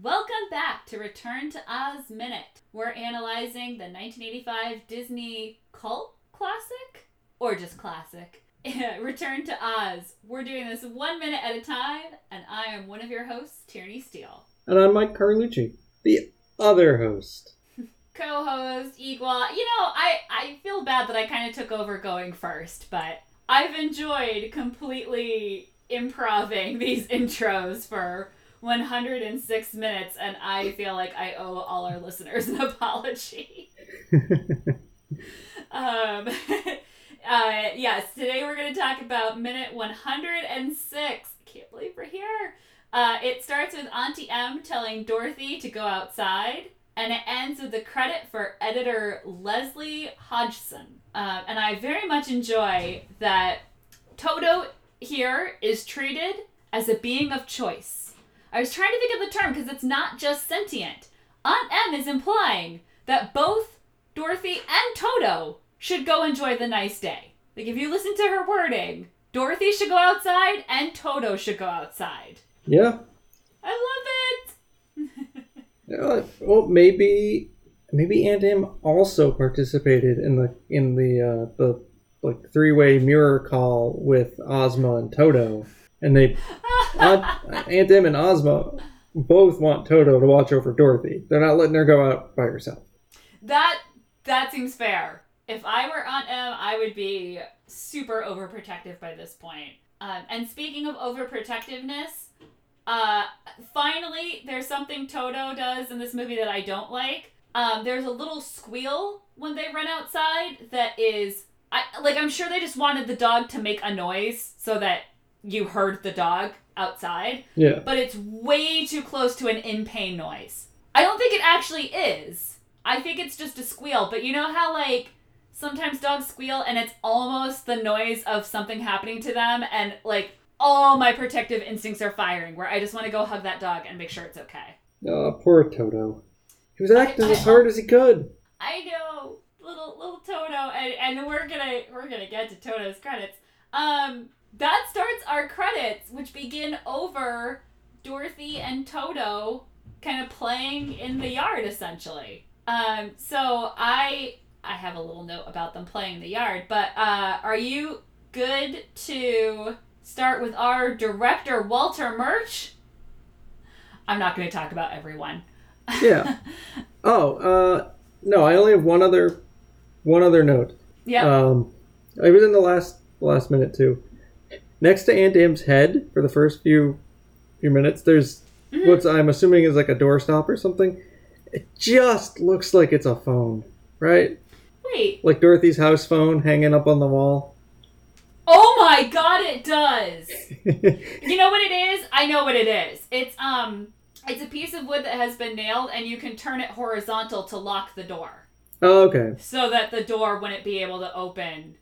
Welcome back to Return to Oz Minute. We're analyzing the 1985 Disney cult classic, or just classic, Return to Oz. We're doing this one minute at a time, and I am one of your hosts, Tierney Steele. And I'm Mike Carlucci, the other host. Co-host, equal. You know, I, I feel bad that I kind of took over going first, but I've enjoyed completely improving these intros for 106 minutes, and I feel like I owe all our listeners an apology. um, uh, yes, today we're going to talk about minute 106. Can't believe we're here. Uh, it starts with Auntie M telling Dorothy to go outside, and it ends with the credit for editor Leslie Hodgson. Uh, and I very much enjoy that Toto here is treated as a being of choice. I was trying to think of the term because it's not just sentient. Aunt M is implying that both Dorothy and Toto should go enjoy the nice day. Like, if you listen to her wording, Dorothy should go outside and Toto should go outside. Yeah. I love it. Well, maybe maybe Aunt M also participated in the in the uh, the like three way mirror call with Ozma and Toto, and they Aunt, Aunt M and Ozma both want Toto to watch over Dorothy. They're not letting her go out by herself. That that seems fair. If I were Aunt M, I would be super overprotective by this point. Um, and speaking of overprotectiveness, uh, finally, there's something Toto does in this movie that I don't like. Um, there's a little squeal when they run outside that is, I like. I'm sure they just wanted the dog to make a noise so that you heard the dog outside. Yeah. But it's way too close to an in pain noise. I don't think it actually is. I think it's just a squeal. But you know how like sometimes dogs squeal and it's almost the noise of something happening to them and like all my protective instincts are firing where I just want to go hug that dog and make sure it's okay. Oh, poor Toto. He was acting as hard as he could. I know, little little Toto, and, and we're gonna we're gonna get to Toto's credits. Um, that starts our credits, which begin over Dorothy and Toto kind of playing in the yard, essentially. Um, so I I have a little note about them playing in the yard, but uh, are you good to start with our director Walter Murch? I'm not going to talk about everyone. Yeah. oh, uh, no, I only have one other one other note. Yeah. Um, I was in the last last minute too. Next to Aunt M's head for the first few few minutes, there's Mhm. what I'm assuming is like a doorstop or something. It just looks like it's a phone, right? Wait. Like Dorothy's house phone hanging up on the wall. Oh my god, it does. You know what it is? I know what it is. It's um it's a piece of wood that has been nailed and you can turn it horizontal to lock the door. oh, okay. So that the door wouldn't be able to open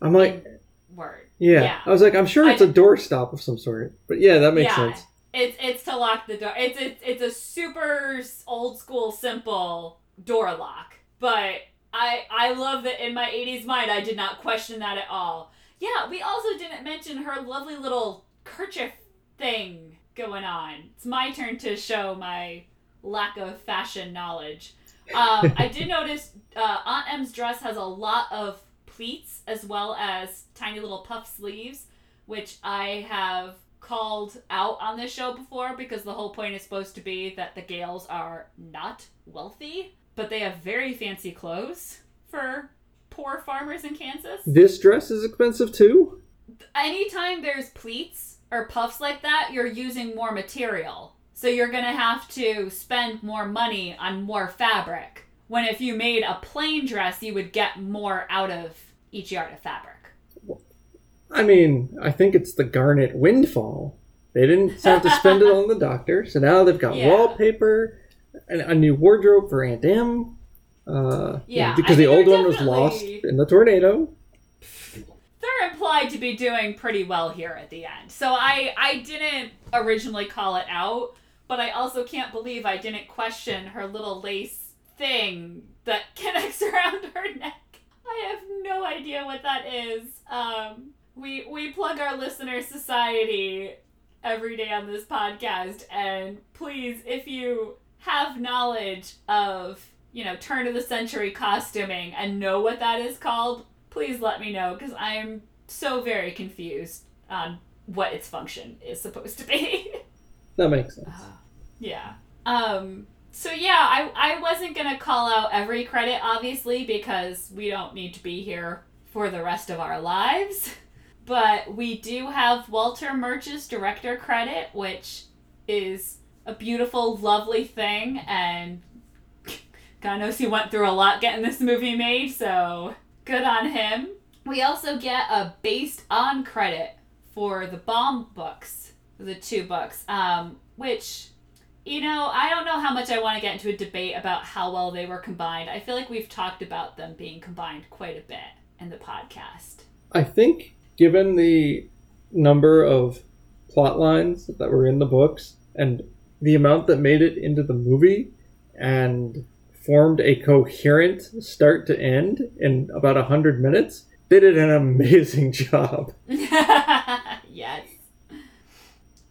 I'm like, word. yeah. Yeah. I was like, I'm sure it's a doorstop of some sort. But yeah, that makes Yeah. sense. It's it's to lock the door. It's it's it's a super old school simple door lock. But I I love that in my 80s mind I did not question that at all. Yeah, we also didn't mention her lovely little kerchief thing going on. It's my turn to show my lack of fashion knowledge. Um, I did notice uh, Aunt M's dress has a lot of pleats as well as tiny little puff sleeves, which I have called out on this show before because the whole point is supposed to be that the Gales are not wealthy, but they have very fancy clothes for poor farmers in Kansas. This dress is expensive too. Anytime there's pleats or puffs like that, you're using more material. So you're going to have to spend more money on more fabric. When if you made a plain dress, you would get more out of each yard of fabric. I mean, I think it's the Garnet windfall. They didn't have to spend it on the doctor, so now they've got Yeah. wallpaper, and a new wardrobe for Aunt M. Uh, Yeah, because I the old one was lost in the tornado. they're implied to be doing pretty well here at the end. So I I didn't originally call it out, but I also can't believe I didn't question her little lace thing that connects around her neck. I have no idea what that is. Um we we plug our listener society every day on this podcast and please if you have knowledge of you know turn of the century costuming and know what that is called please let me know because i'm so very confused on what its function is supposed to be. That makes sense. yeah. Um so yeah i i wasn't gonna call out every credit obviously because we don't need to be here for the rest of our lives. But we do have walter murch's director credit which is a beautiful lovely thing and god knows he went through a lot getting this movie made so good on him we also get a based on credit for the Baum books the two books um which you know, I don't know how much I want to get into a debate about how well they were combined. I feel like we've talked about them being combined quite a bit in the podcast. I think, given the number of plot lines that were in the books and the amount that made it into the movie and formed a coherent start to end in about a hundred minutes, they did an amazing job. yes.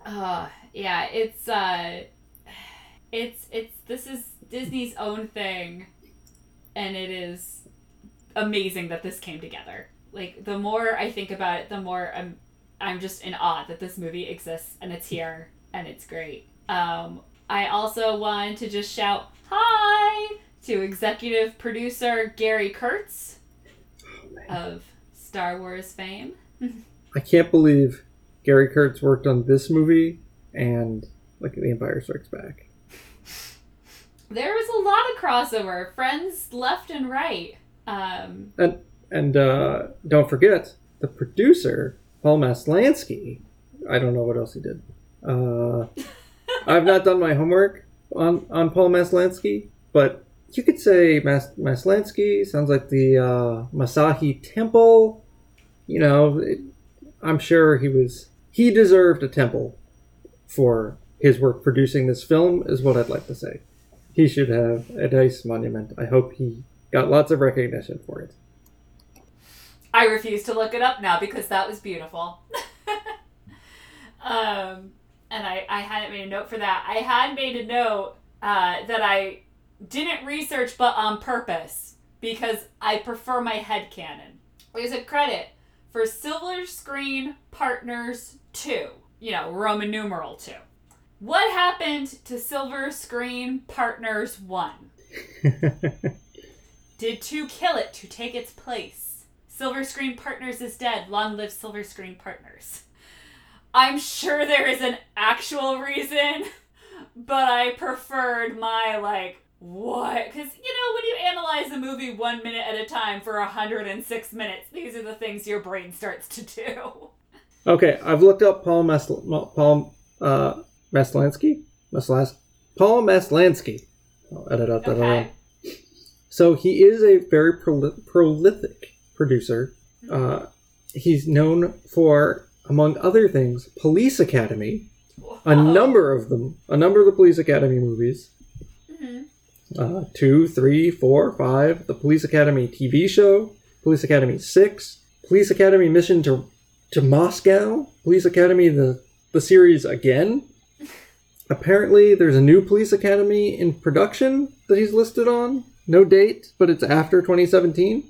Uh, yeah, it's uh it's it's this is Disney's own thing and it is amazing that this came together. Like the more I think about it, the more I'm I'm just in awe that this movie exists and it's here and it's great. Um I also want to just shout hi to executive producer Gary Kurtz of Star Wars fame. I can't believe Gary Kurtz worked on this movie and like The Empire Strikes Back. There was a lot of crossover, friends left and right. Um, And and uh, don't forget the producer Paul Maslansky. I don't know what else he did. Uh, I've not done my homework on on Paul Maslansky, but you could say Mas- Maslansky sounds like the uh, Masahi Temple. You know, it, I'm sure he was he deserved a temple for his work producing this film. Is what I'd like to say. He should have a nice monument. I hope he got lots of recognition for it. I refuse to look it up now because that was beautiful. um, and I, I hadn't made a note for that. I had made a note uh, that I didn't research but on purpose because I prefer my head canon. There's a credit for Silver Screen Partners 2, you know, Roman numeral 2. What happened to Silver Screen Partners 1? Did 2 kill it to take its place? Silver Screen Partners is dead. Long live Silver Screen Partners. I'm sure there is an actual reason, but I preferred my, like, what? Because, you know, when you analyze a movie one minute at a time for 106 minutes, these are the things your brain starts to do. Okay, I've looked up Paul Masl- Paul uh, Maslansky. Maslas- Paul Maslansky. I'll edit out that. Okay. So he is a very proli- prolific producer. Uh, he's known for, among other things, Police Academy. A number of them. A number of the Police Academy movies. Mhm. Uh, two, three, four, five. The Police Academy TV show. Police Academy six. Police Academy Mission to to Moscow. Police Academy the the series again. Apparently, there's a new Police Academy in production that he's listed on. No date, but it's after 2017.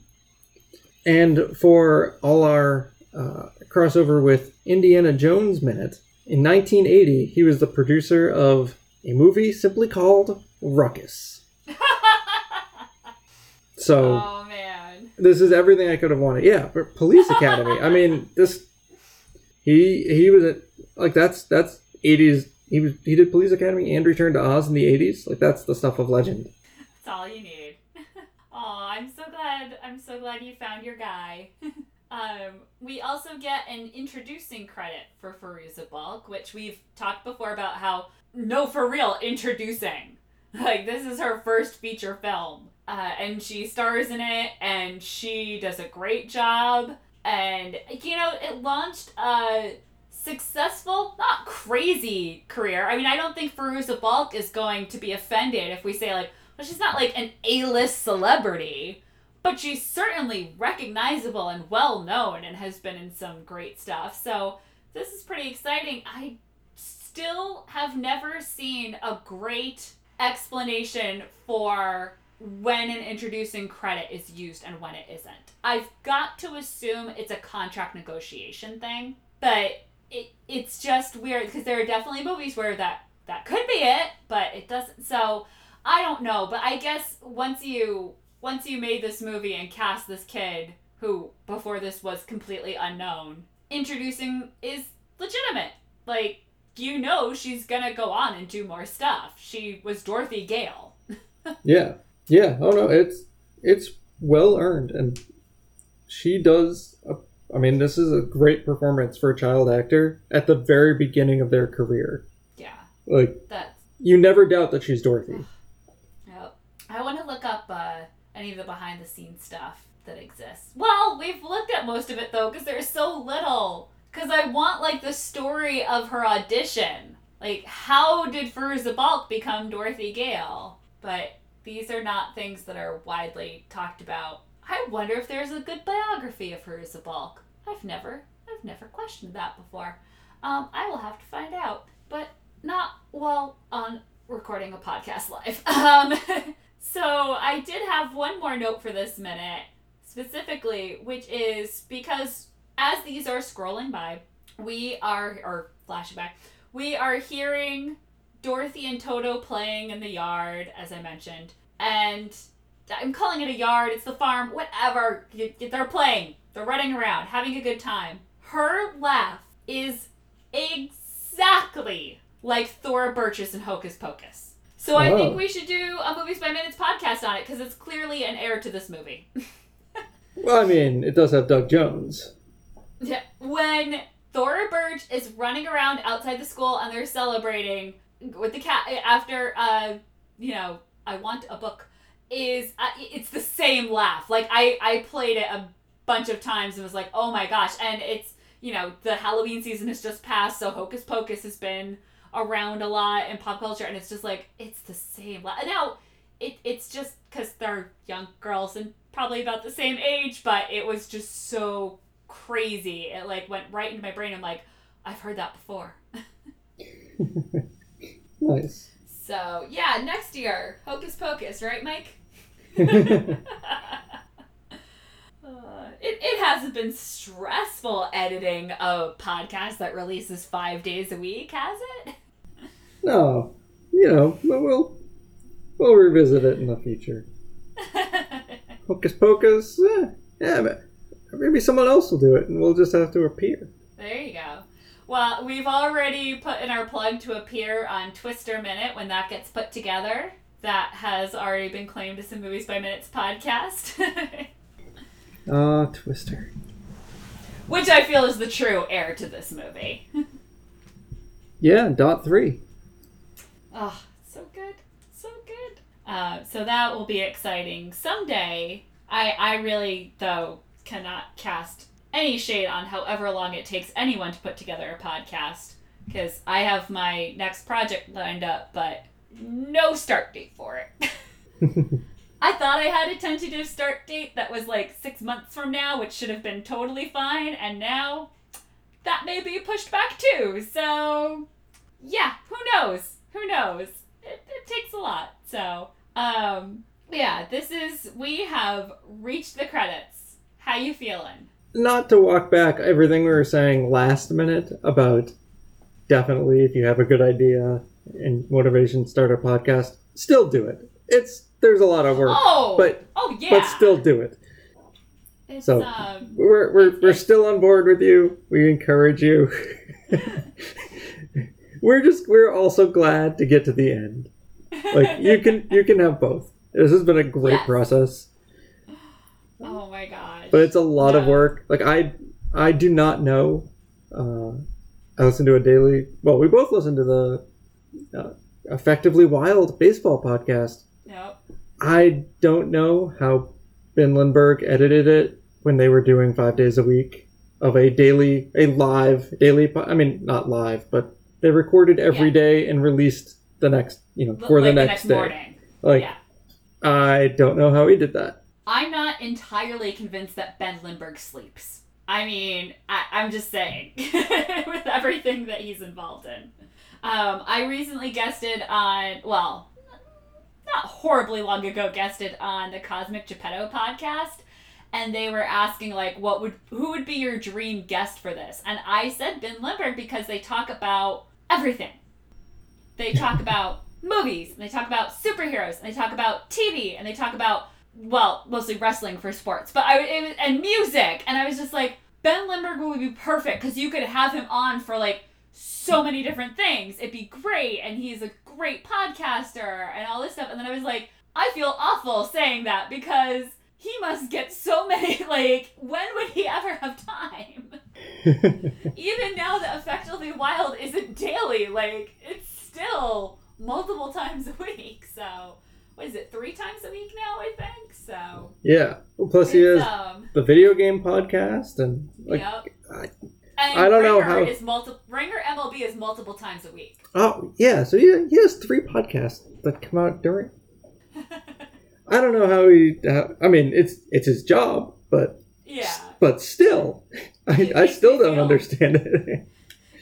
And for all our uh, crossover with Indiana Jones Minute, in 1980, he was the producer of a movie simply called Ruckus. So oh, man. this is everything I could have wanted. Yeah, but Police Academy. I mean, this he he was a, like that's that's 80s. He was he did Police Academy and Return to Oz in the 80s. Like that's the stuff of legend. That's all you need. Aw, I'm so glad. I'm so glad you found your guy. um, we also get an introducing credit for Fairuza Balk, which we've talked before about how no, for real, introducing. Like this is her first feature film, uh, and she stars in it, and she does a great job. And you know, it launched a successful, not crazy career. I mean, I don't think Fairuza Balk is going to be offended if we say like, well, she's not like an A-list celebrity, but she's certainly recognizable and well known and has been in some great stuff. So this is pretty exciting. I still have never seen a great explanation for when an introducing credit is used and when it isn't. I've got to assume it's a contract negotiation thing, but it it's just weird because there are definitely movies where that that could be it, but it doesn't. So I don't know, but I guess once you once you made this movie and cast this kid who before this was completely unknown, introducing is legitimate. Like you know she's gonna go on and do more stuff. She was Dorothy Gale. yeah, yeah. Oh no, it's it's well earned, and she does. A, I mean, this is a great performance for a child actor at the very beginning of their career. Yeah, Like that's you never doubt that she's Dorothy. Yep. I want to look any of the behind the scenes stuff that exists. Well, we've looked at most of it though, because there's so little. Because I want like the story of her audition. Like, how did Fairuza Balk become Dorothy Gale? But these are not things that are widely talked about. I wonder if there's a good biography of Fairuza Balk. I've never, I've never questioned that before. Um, I will have to find out, but not well on recording a podcast live. Um, I did have one more note for this minute, specifically, which is because as these are scrolling by, we are or flashback, we are hearing Dorothy and Toto playing in the yard, as I mentioned, and I'm calling it a yard. It's the farm, whatever. They're playing. They're running around, having a good time. Her laugh is exactly like Thora Birch's in Hocus Pocus. So I think we should do a Movies by Minutes podcast on it because it's clearly an heir to this movie. Well, I mean, it does have Doug Jones. Yeah, when Thora Birch is running around outside the school and they're celebrating with the cat after, uh, you know, I want a book, is uh, it's the same laugh. Like I I played it a bunch of times and was like, oh my gosh, and it's you know the Halloween season has just passed, so Hocus Pocus has been around a lot in pop culture, and it's just like it's the same. Now it it's just because they're young girls and probably about the same age, but it was just so crazy. It like went right into my brain. I'm like, I've heard that before. Nice. So yeah, next year, Hocus Pocus, right, Mike? Uh, it, it hasn't been stressful editing a podcast that releases five days a week, has it? No, you know, but we'll we'll revisit it in the future. Hocus Pocus, eh, yeah, but maybe someone else will do it, and we'll just have to appear. There you go. Well, we've already put in our plug to appear on Twister Minute when that gets put together. That has already been claimed as a Movies by Minutes podcast, Ah, Twister. which I feel is the true heir to this movie. Yeah, dot three. Oh, so good. So good. Uh, so that will be exciting. Someday, I, I really, though, cannot cast any shade on however long it takes anyone to put together a podcast because I have my next project lined up, but no start date for it. I thought I had a tentative start date that was like six months from now, which should have been totally fine, and now that may be pushed back too. So, yeah, who knows? Who knows? It, it takes a lot. So, um, yeah, this is we have reached the credits. How you feeling? Not to walk back everything we were saying last minute about definitely if you have a good idea and motivation start a podcast, still do it. It's there's a lot of work, Oh, but oh yeah. but still do it. it's, so- um, We're we're, we're still on board with you. We encourage you. we're just we're also glad to get to the end. Like you can you can have both. This has been a great Yes. process, oh my gosh. but it's a lot of work. Like I I do not know. Uh, I listen to a daily. Well, we both listen to the uh, effectively wild baseball podcast. Nope. I don't know how Ben Lindbergh edited it when they were doing five days a week of a daily, a live daily. Po- I mean, not live, but they recorded every Yeah. day and released the next, you know, for like the next, day. morning. Like, yeah. I don't know how he did that. I'm not entirely convinced that Ben Lindbergh sleeps. I mean, I, I'm just saying, with everything that he's involved in. Um, I recently guested on, well, not horribly long ago, guested on the Cosmic Geppetto podcast, and they were asking like, what would, who would be your dream guest for this? And I said Ben Lindbergh because they talk about everything. They talk about movies, and they talk about superheroes, and they talk about TV, and they talk about well, mostly wrestling for sports, but I it was, and music, and I was just like Ben Lindbergh would be perfect because you could have him on for like so many different things. It'd be great, and he's a great podcaster and all this stuff. And then I was like, I feel awful saying that because he must get so many like when would he ever have time? Even now that Effectively Wild isn't daily, like it's still multiple times a week. So what is it, three times a week now, I think? So yeah. Well, plus he has um the video game podcast and like Yep. I- and I don't know Ringer how- is multi- Ringer MLB is multiple times a week. oh yeah, so he, he has three podcasts that come out during. I don't know how he. Uh, I mean, it's it's his job, but yeah. but still, I, I still don't feel- understand it.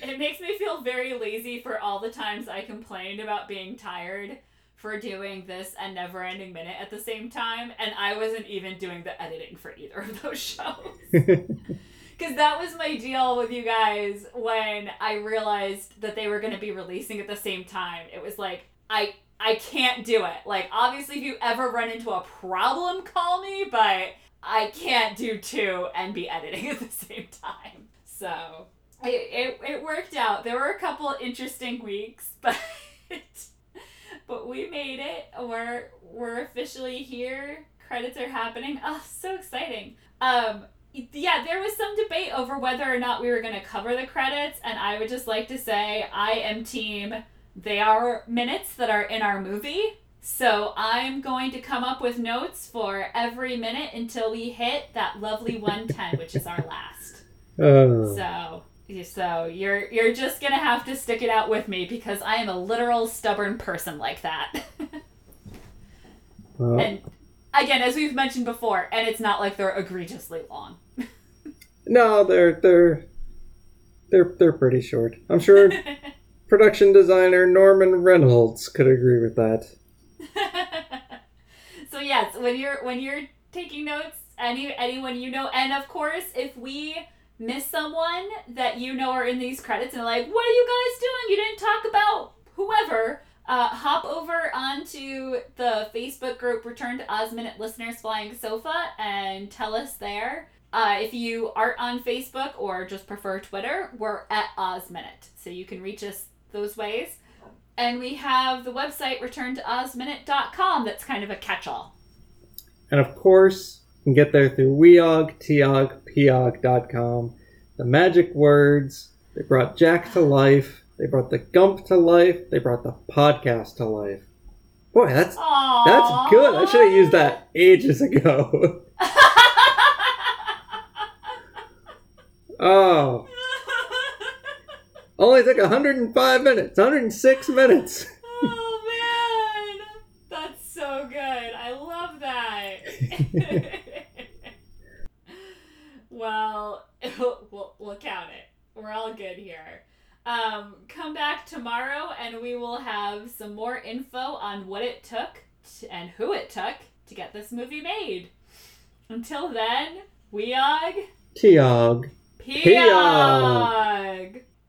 It makes me feel very lazy for all the times I complained about being tired for doing this and Never Ending Minute at the same time, and I wasn't even doing the editing for either of those shows. Because that was my deal with you guys when I realized that they were going to be releasing at the same time. It was like, I. I can't do it. Like, obviously, if you ever run into a problem, call me, but I can't do two and be editing at the same time. So, it, it, it worked out. There were a couple interesting weeks, but but we made it. We're we're officially here. Credits are happening. Oh, so exciting. Um yeah, there was some debate over whether or not we were going to cover the credits, and I would just like to say I am team they are minutes that are in our movie. So I'm going to come up with notes for every minute until we hit that lovely 110, which is our last. Oh. So, so you're you're just gonna have to stick it out with me because I am a literal stubborn person like that. Well, and again, as we've mentioned before, and it's not like they're egregiously long. no, they're they're they're they're pretty short. I'm sure production designer Norman Reynolds could agree with that. so yes, when you're when you're taking notes, any anyone you know, and of course, if we miss someone that you know are in these credits and like, what are you guys doing? You didn't talk about whoever. Uh, hop over onto the Facebook group Return to Oz Minute Listeners Flying Sofa and tell us there. Uh, if you aren't on Facebook or just prefer Twitter, we're at Oz Minute. So you can reach us those ways. And we have the website returntoozminute.com that's kind of a catch all. And of course, you can get there through weog. The magic words. They brought Jack to life. They brought the Gump to life. They brought the podcast to life. Boy, that's Aww. that's good. I should have used that ages ago. oh, only took 105 minutes, 106 minutes. oh man, that's so good. I love that. well, we'll we'll count it. We're all good here. Um, come back tomorrow, and we will have some more info on what it took to, and who it took to get this movie made. Until then, Weog, Teog. Peog.